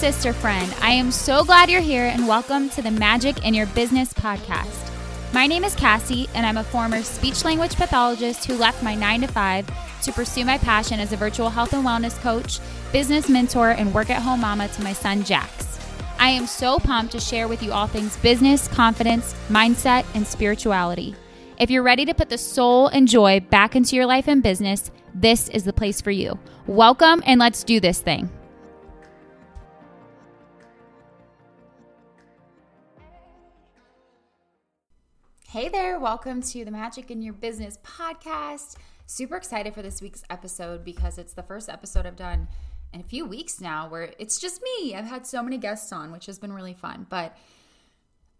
sister friend? I am so glad you're here and welcome to the Magic in Your Business podcast. My name is Cassie, and I'm a former speech language pathologist who left my nine to five to pursue my passion as a virtual health and wellness coach, business mentor, and work at home mama to my son, Jax. I am so pumped to share with you all things business, confidence, mindset, and spirituality. If you're ready to put the soul and joy back into your life and business, this is the place for you. Welcome, and let's do this thing. Hey there, welcome to the Magic in Your Business podcast. Super excited for this week's episode because it's the first episode I've done in a few weeks now where it's just me. I've had so many guests on, which has been really fun, but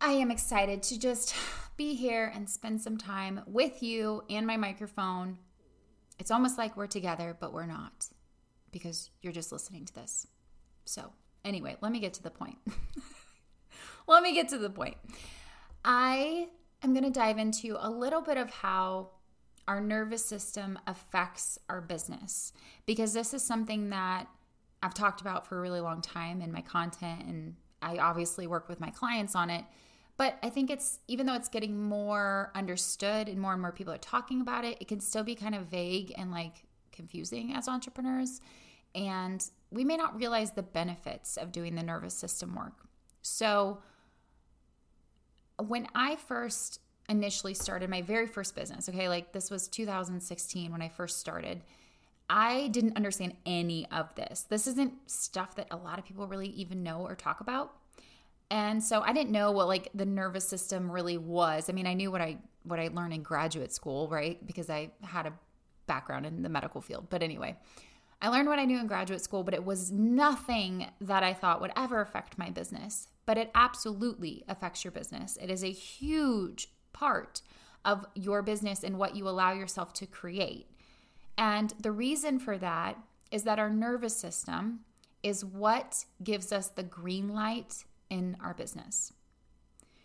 I am excited to just be here and spend some time with you and my microphone. It's almost like we're together, but we're not because you're just listening to this. So, anyway, let me get to the point. let me get to the point. I I'm going to dive into a little bit of how our nervous system affects our business because this is something that I've talked about for a really long time in my content and I obviously work with my clients on it. But I think it's even though it's getting more understood and more and more people are talking about it, it can still be kind of vague and like confusing as entrepreneurs. And we may not realize the benefits of doing the nervous system work. So, when I first initially started my very first business, okay, like this was 2016 when I first started, I didn't understand any of this. This isn't stuff that a lot of people really even know or talk about. And so I didn't know what like the nervous system really was. I mean, I knew what I what I learned in graduate school, right? Because I had a background in the medical field. But anyway, I learned what I knew in graduate school, but it was nothing that I thought would ever affect my business but it absolutely affects your business. It is a huge part of your business and what you allow yourself to create. And the reason for that is that our nervous system is what gives us the green light in our business.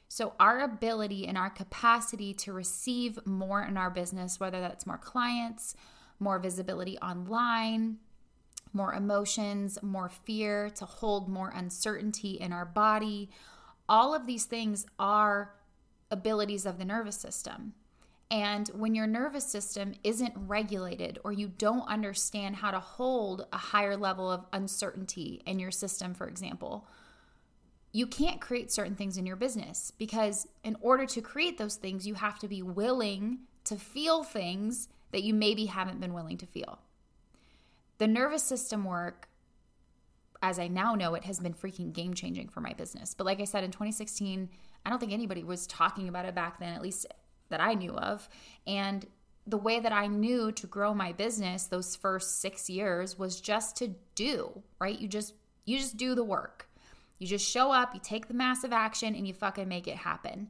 So, our ability and our capacity to receive more in our business, whether that's more clients, more visibility online, more emotions, more fear, to hold more uncertainty in our body. All of these things are abilities of the nervous system. And when your nervous system isn't regulated or you don't understand how to hold a higher level of uncertainty in your system, for example, you can't create certain things in your business because, in order to create those things, you have to be willing to feel things that you maybe haven't been willing to feel. The nervous system work, as I now know it, has been freaking game changing for my business. But like I said, in 2016, I don't think anybody was talking about it back then, at least that I knew of. And the way that I knew to grow my business those first six years was just to do, right? You just you just do the work. You just show up, you take the massive action, and you fucking make it happen.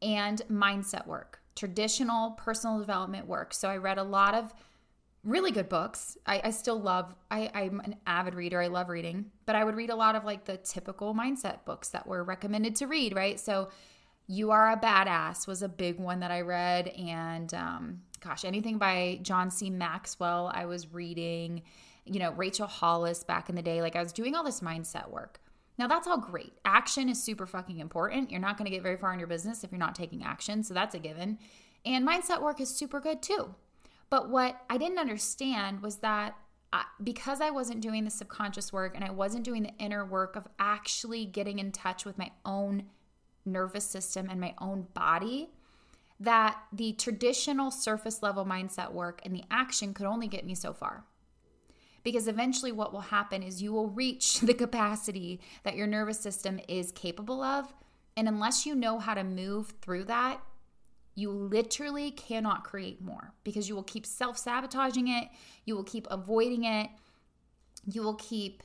And mindset work, traditional personal development work. So I read a lot of really good books. I, I still love, I, I'm an avid reader. I love reading, but I would read a lot of like the typical mindset books that were recommended to read, right? So, You Are a Badass was a big one that I read. And um, gosh, anything by John C. Maxwell, I was reading, you know, Rachel Hollis back in the day. Like I was doing all this mindset work. Now, that's all great. Action is super fucking important. You're not going to get very far in your business if you're not taking action. So, that's a given. And mindset work is super good too. But what I didn't understand was that I, because I wasn't doing the subconscious work and I wasn't doing the inner work of actually getting in touch with my own nervous system and my own body, that the traditional surface level mindset work and the action could only get me so far. Because eventually, what will happen is you will reach the capacity that your nervous system is capable of. And unless you know how to move through that, you literally cannot create more because you will keep self sabotaging it, you will keep avoiding it, you will keep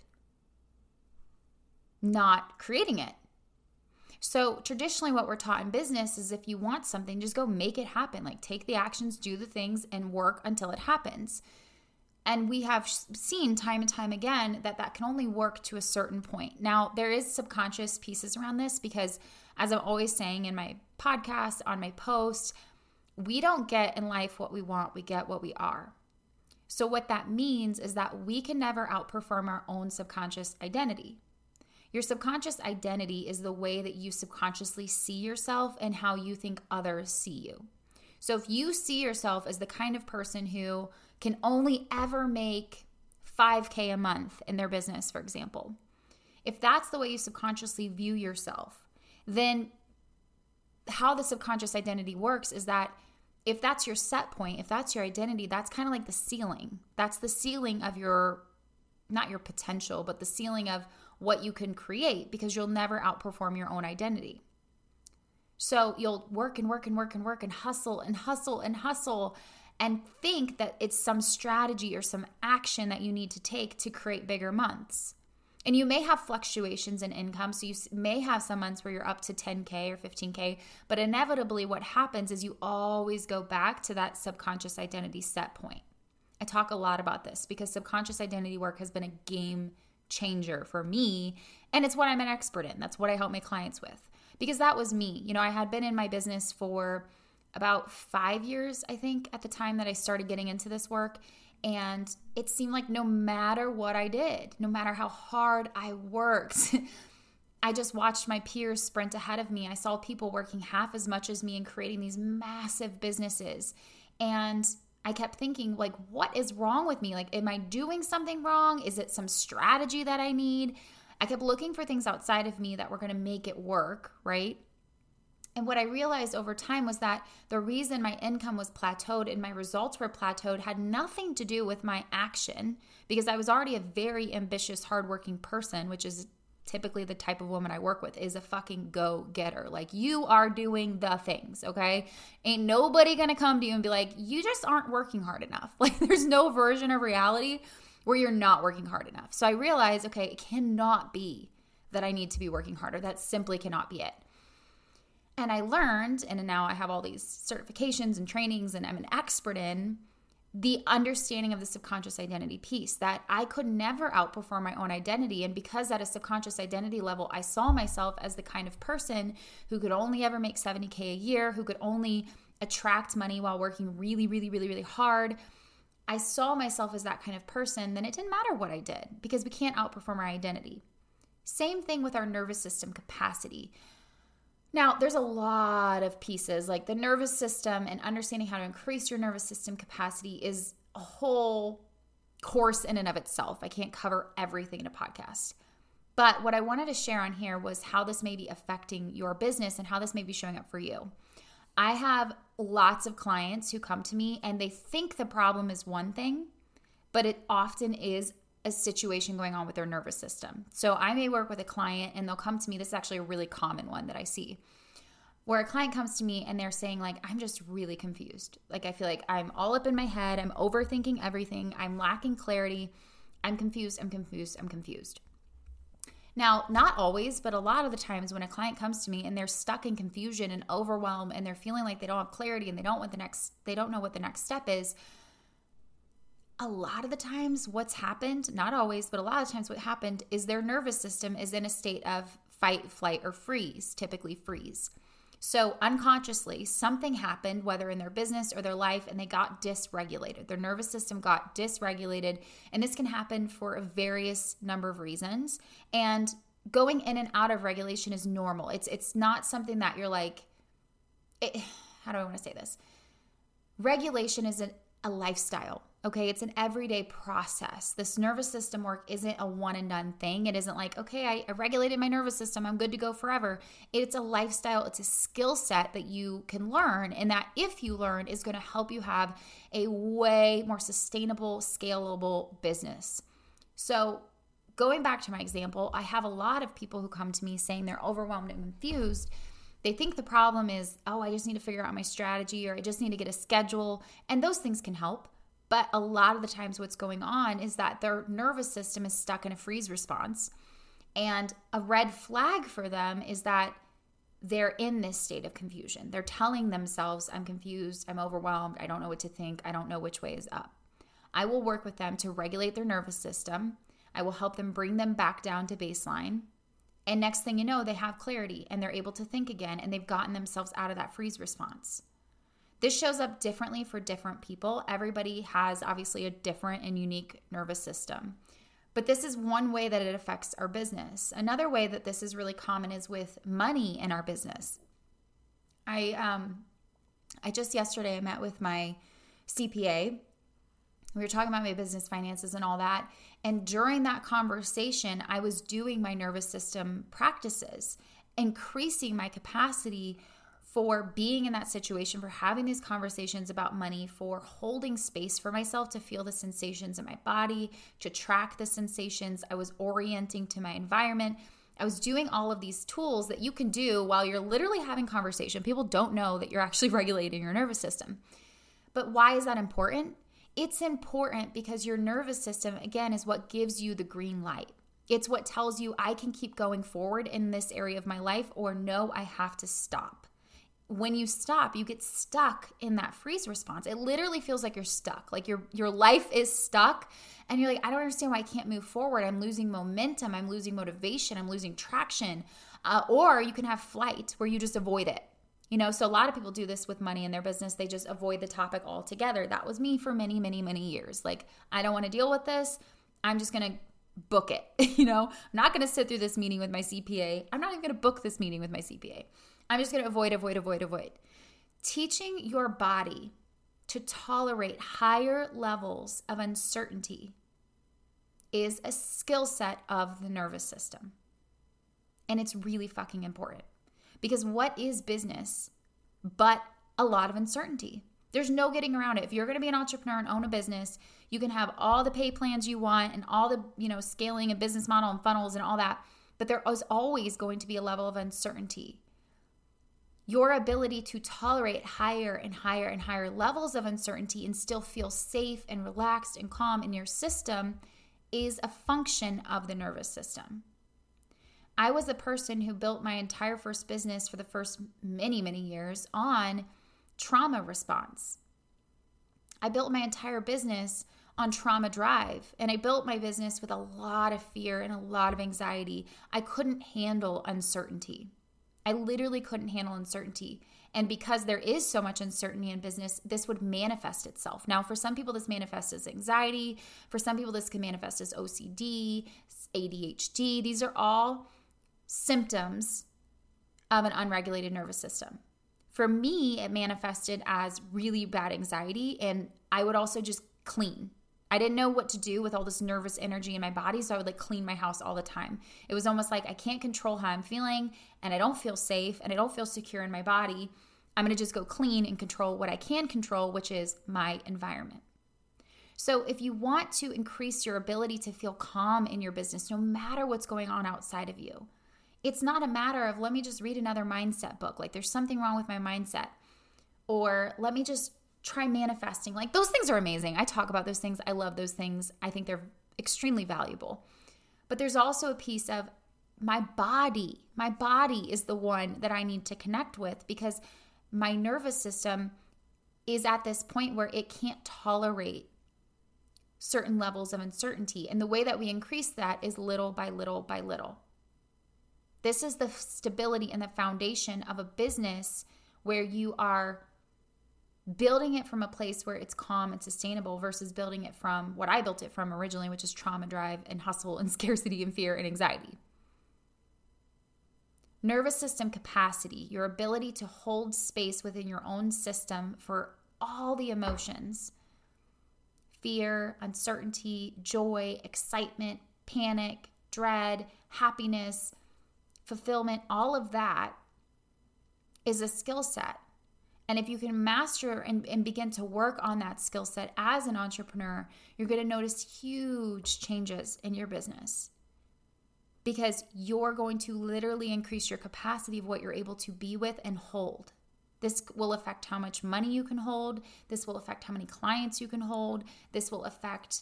not creating it. So, traditionally, what we're taught in business is if you want something, just go make it happen. Like, take the actions, do the things, and work until it happens. And we have seen time and time again that that can only work to a certain point. Now, there is subconscious pieces around this because, as I'm always saying in my podcast, on my posts, we don't get in life what we want, we get what we are. So, what that means is that we can never outperform our own subconscious identity. Your subconscious identity is the way that you subconsciously see yourself and how you think others see you. So, if you see yourself as the kind of person who can only ever make 5K a month in their business, for example, if that's the way you subconsciously view yourself, then how the subconscious identity works is that if that's your set point, if that's your identity, that's kind of like the ceiling. That's the ceiling of your, not your potential, but the ceiling of what you can create because you'll never outperform your own identity. So you'll work and work and work and work and hustle and hustle and hustle and think that it's some strategy or some action that you need to take to create bigger months. And you may have fluctuations in income. So you may have some months where you're up to 10K or 15K. But inevitably, what happens is you always go back to that subconscious identity set point. I talk a lot about this because subconscious identity work has been a game changer for me. And it's what I'm an expert in. That's what I help my clients with. Because that was me. You know, I had been in my business for about five years, I think, at the time that I started getting into this work. And it seemed like no matter what I did, no matter how hard I worked, I just watched my peers sprint ahead of me. I saw people working half as much as me and creating these massive businesses. And I kept thinking, like, what is wrong with me? Like, am I doing something wrong? Is it some strategy that I need? I kept looking for things outside of me that were going to make it work, right? And what I realized over time was that the reason my income was plateaued and my results were plateaued had nothing to do with my action because I was already a very ambitious, hardworking person, which is typically the type of woman I work with is a fucking go getter. Like you are doing the things, okay? Ain't nobody gonna come to you and be like, you just aren't working hard enough. Like there's no version of reality where you're not working hard enough. So I realized, okay, it cannot be that I need to be working harder. That simply cannot be it. And I learned, and now I have all these certifications and trainings, and I'm an expert in the understanding of the subconscious identity piece that I could never outperform my own identity. And because at a subconscious identity level, I saw myself as the kind of person who could only ever make 70K a year, who could only attract money while working really, really, really, really hard. I saw myself as that kind of person, then it didn't matter what I did because we can't outperform our identity. Same thing with our nervous system capacity. Now, there's a lot of pieces like the nervous system and understanding how to increase your nervous system capacity is a whole course in and of itself. I can't cover everything in a podcast. But what I wanted to share on here was how this may be affecting your business and how this may be showing up for you. I have lots of clients who come to me and they think the problem is one thing, but it often is a situation going on with their nervous system. So I may work with a client and they'll come to me. This is actually a really common one that I see where a client comes to me and they're saying like i'm just really confused. Like i feel like i'm all up in my head. I'm overthinking everything. I'm lacking clarity. I'm confused. I'm confused. I'm confused. Now not always but a lot of the times when a client comes to me and they're stuck in confusion and overwhelm and they're feeling like they don't have clarity and they don't want the next they don't know what the next step is a lot of the times what's happened, not always, but a lot of times what happened is their nervous system is in a state of fight, flight, or freeze, typically freeze. So unconsciously, something happened, whether in their business or their life, and they got dysregulated. Their nervous system got dysregulated, and this can happen for a various number of reasons. And going in and out of regulation is normal. It's it's not something that you're like. It, how do I want to say this? Regulation is an, a lifestyle Okay, it's an everyday process. This nervous system work isn't a one and done thing. It isn't like, okay, I, regulated my nervous system, I'm good to go forever. It's a lifestyle, it's a skill set that you can learn, and that if you learn, is to help you have a way more sustainable, scalable business. So, going back to my example, I have a lot of people who come to me saying they're overwhelmed and confused. They think the problem is, oh, I just need to figure out my strategy or I just need to get a schedule, and those things can help. But a lot of the times, what's going on is that their nervous system is stuck in a freeze response. And a red flag for them is that they're in this state of confusion. They're telling themselves, I'm confused, I'm overwhelmed, I don't know what to think, I don't know which way is up. I will work with them to regulate their nervous system. I will help them bring them back down to baseline. And next thing you know, they have clarity and they're able to think again and they've gotten themselves out of that freeze response. This shows up differently for different people. Everybody has obviously a different and unique nervous system. But this is one way that it affects our business. Another way that this is really common is with money in our business. I um I just yesterday I met with my CPA. We were talking about my business finances and all that. And during that conversation, I was doing my nervous system practices, increasing my capacity for being in that situation, for having these conversations about money, for holding space for myself to feel the sensations in my body, to track the sensations. I was orienting to my environment. I was doing all of these tools that you can do while you're literally having conversation. People don't know that you're actually regulating your nervous system. But why is that important? It's important because your nervous system, again, is what gives you the green light. It's what tells you I can keep going forward in this area of my life or no, I have to stop when you stop, you get stuck in that freeze response. It literally feels like you're stuck. Like your your life is stuck and you're like I don't understand why I can't move forward. I'm losing momentum, I'm losing motivation, I'm losing traction. Uh, or you can have flight where you just avoid it. You know, so a lot of people do this with money in their business. They just avoid the topic altogether. That was me for many, many, many years. Like, I don't want to deal with this. I'm just going to book it. you know, I'm not going to sit through this meeting with my CPA. I'm not even going to book this meeting with my CPA. I'm just going to avoid, avoid, avoid, avoid. Teaching your body to tolerate higher levels of uncertainty is a skill set of the nervous system. And it's really fucking important because what is business but a lot of uncertainty? There's no getting around it. If you're going to be an entrepreneur and own a business, you can have all the pay plans you want and all the, you know, scaling a business model and funnels and all that, but there is always going to be a level of uncertainty your ability to tolerate higher and higher and higher levels of uncertainty and still feel safe and relaxed and calm in your system is a function of the nervous system. I was a person who built my entire first business for the first many, many years on trauma response. I built my entire business on trauma drive and I built my business with a lot of fear and a lot of anxiety. I couldn't handle uncertainty. I literally couldn't handle uncertainty. And because there is so much uncertainty in business, this would manifest itself. Now, for some people, this manifests as anxiety. For some people, this can manifest as OCD, ADHD. These are all symptoms of an unregulated nervous system. For me, it manifested as really bad anxiety, and I would also just clean. I didn't know what to do with all this nervous energy in my body, so I would like clean my house all the time. It was almost like I can't control how I'm feeling and I don't feel safe and I don't feel secure in my body. I'm going to just go clean and control what I can control, which is my environment. So, if you want to increase your ability to feel calm in your business, no matter what's going on outside of you, it's not a matter of let me just read another mindset book, like there's something wrong with my mindset, or let me just try manifesting. Like those things are amazing. I talk about those things. I love those things. I think they're extremely valuable. But there's also a piece of my body. My body is the one that I need to connect with because my nervous system is at this point where it can't tolerate certain levels of uncertainty. And the way that we increase that is little by little by little. This is the stability and the foundation of a business where you are building it from a place where it's calm and sustainable versus building it from what I built it from originally, which is trauma drive and hustle and scarcity and fear and anxiety. Nervous system capacity, your ability to hold space within your own system for all the emotions fear, uncertainty, joy, excitement, panic, dread, happiness, fulfillment, all of that is a skill set and if you can master and, and begin to work on that skill set as an entrepreneur, you're going to notice huge changes in your business because you're going to literally increase your capacity of what you're able to be with and hold. This will affect how much money you can hold. This will affect how many clients you can hold. This will affect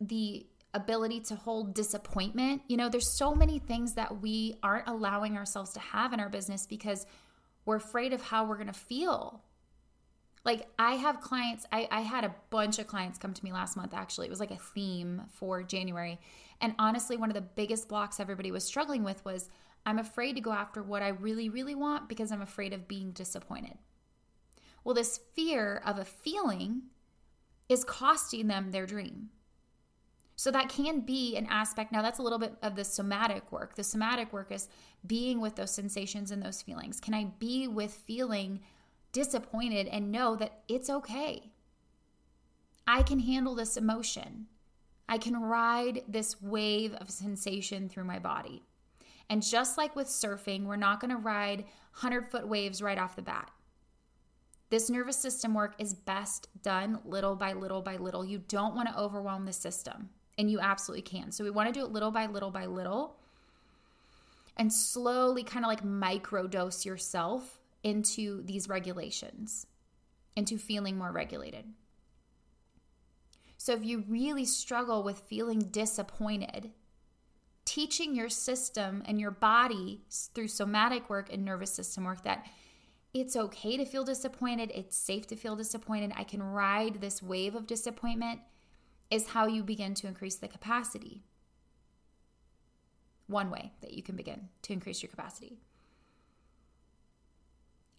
the ability to hold disappointment. You know, there's so many things that we aren't allowing ourselves to have in our business because we're afraid of how we're going to feel. Like I have clients, I, I had a bunch of clients come to me last month actually. It was like a theme for January. And honestly, one of the biggest blocks everybody was struggling with was I'm afraid to go after what I really, really want because I'm afraid of being disappointed. Well, this fear of a feeling is costing them their dream. So that can be an aspect. Now, that's a little bit of the somatic work. The somatic work is being with those sensations and those feelings. Can I be with feeling disappointed and know that it's okay? I can handle this emotion. I can ride this wave of sensation through my body. And just like with surfing, we're not going to ride 100 foot waves right off the bat. This nervous system work is best done little by little by little. You don't want to overwhelm the system, and you absolutely can. So, we want to do it little by little by little and slowly kind of like micro dose yourself into these regulations, into feeling more regulated. So, if you really struggle with feeling disappointed, teaching your system and your body through somatic work and nervous system work that it's okay to feel disappointed. It's safe to feel disappointed. I can ride this wave of disappointment, is how you begin to increase the capacity. One way that you can begin to increase your capacity.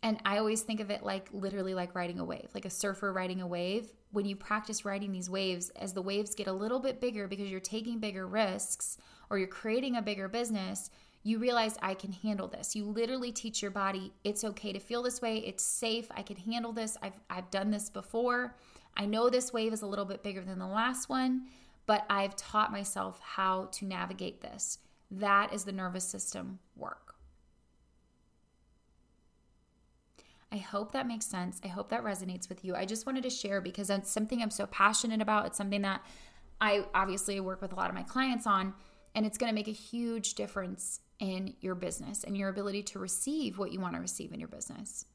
And I always think of it like literally like riding a wave, like a surfer riding a wave. When you practice riding these waves, as the waves get a little bit bigger because you're taking bigger risks or you're creating a bigger business, you realize I can handle this. You literally teach your body it's okay to feel this way. It's safe. I can handle this. I've, I've done this before. I know this wave is a little bit bigger than the last one, but I've taught myself how to navigate this. That is the nervous system work. I hope that makes sense. I hope that resonates with you. I just wanted to share because it's something I'm so passionate about. It's something that I obviously work with a lot of my clients on, and it's going to make a huge difference in your business and your ability to receive what you want to receive in your business.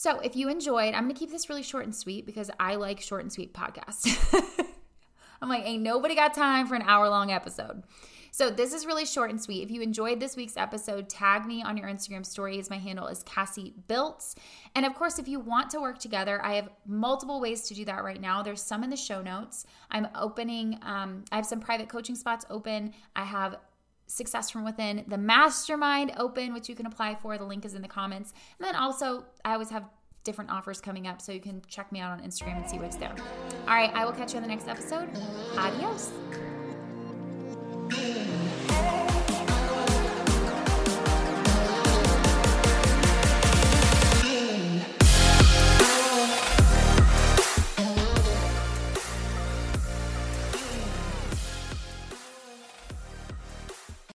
So, if you enjoyed, I'm going to keep this really short and sweet because I like short and sweet podcasts. I'm like, ain't nobody got time for an hour long episode. So this is really short and sweet. If you enjoyed this week's episode, tag me on your Instagram stories. My handle is Cassie Biltz. And of course, if you want to work together, I have multiple ways to do that right now. There's some in the show notes. I'm opening, um, I have some private coaching spots open. I have Success from Within, the Mastermind Open, which you can apply for. The link is in the comments. And then also, I always have different offers coming up, so you can check me out on Instagram and see what's there. All right, I will catch you on the next episode. Adios.